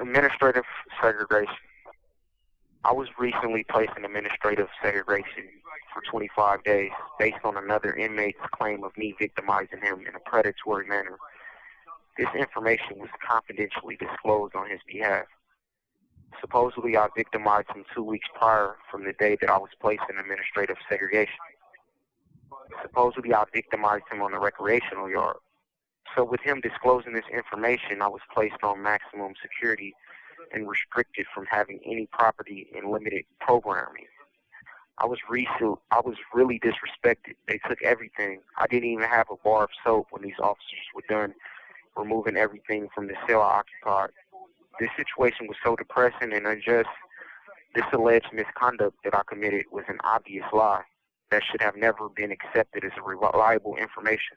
Administrative segregation. I was recently placed in administrative segregation for 25 days based on another inmate's claim of me victimizing him in a predatory manner. This information was confidentially disclosed on his behalf. Supposedly, I victimized him two weeks prior from the day that I was placed in administrative segregation. Supposedly, I victimized him on the recreational yard. So with him disclosing this information, I was placed on maximum security and restricted from having any property and limited programming. I was recent, I was really disrespected. They took everything. I didn't even have a bar of soap when these officers were done removing everything from the cell I occupied. This situation was so depressing and unjust. This alleged misconduct that I committed was an obvious lie that should have never been accepted as reliable information.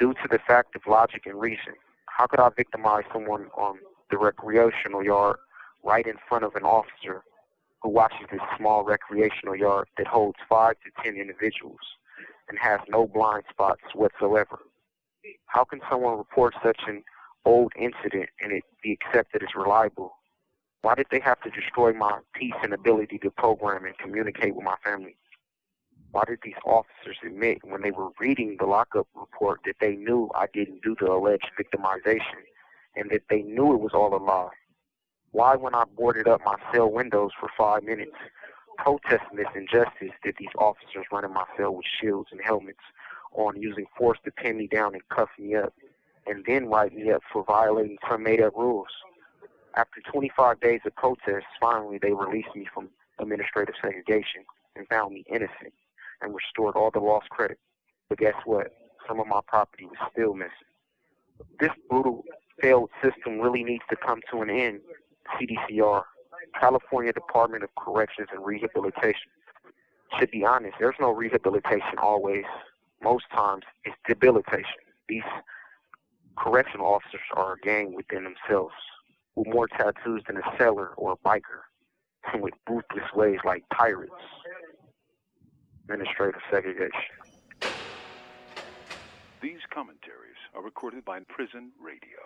Due to the fact of logic and reason, how could I victimize someone on the recreational yard right in front of an officer who watches this small recreational yard that holds five to ten individuals and has no blind spots whatsoever. How can someone report such an old incident and it be accepted as reliable? Why did they have to destroy my peace and ability to program and communicate with my family? Why did these officers admit when they were reading the lockup report that they knew I didn't do the alleged victimization and that they knew it was all a lie? Why, when I boarded up my cell windows for five minutes, protesting this injustice, did these officers run in my cell with shields and helmets on using force to pin me down and cuff me up, and then write me up for violating some made-up rules? After 25 days of protests, finally they released me from administrative segregation and found me innocent and restored all the lost credit. But guess what? Some of my property was still missing. This brutal, failed system really needs to come to an end CDCR, California Department of Corrections and Rehabilitation. To be honest, there's no rehabilitation always. Most times, it's debilitation. These correctional officers are a gang within themselves, with more tattoos than a sailor or a biker, and with ruthless ways like pirates. Administrative segregation. These commentaries are recorded by Prison Radio.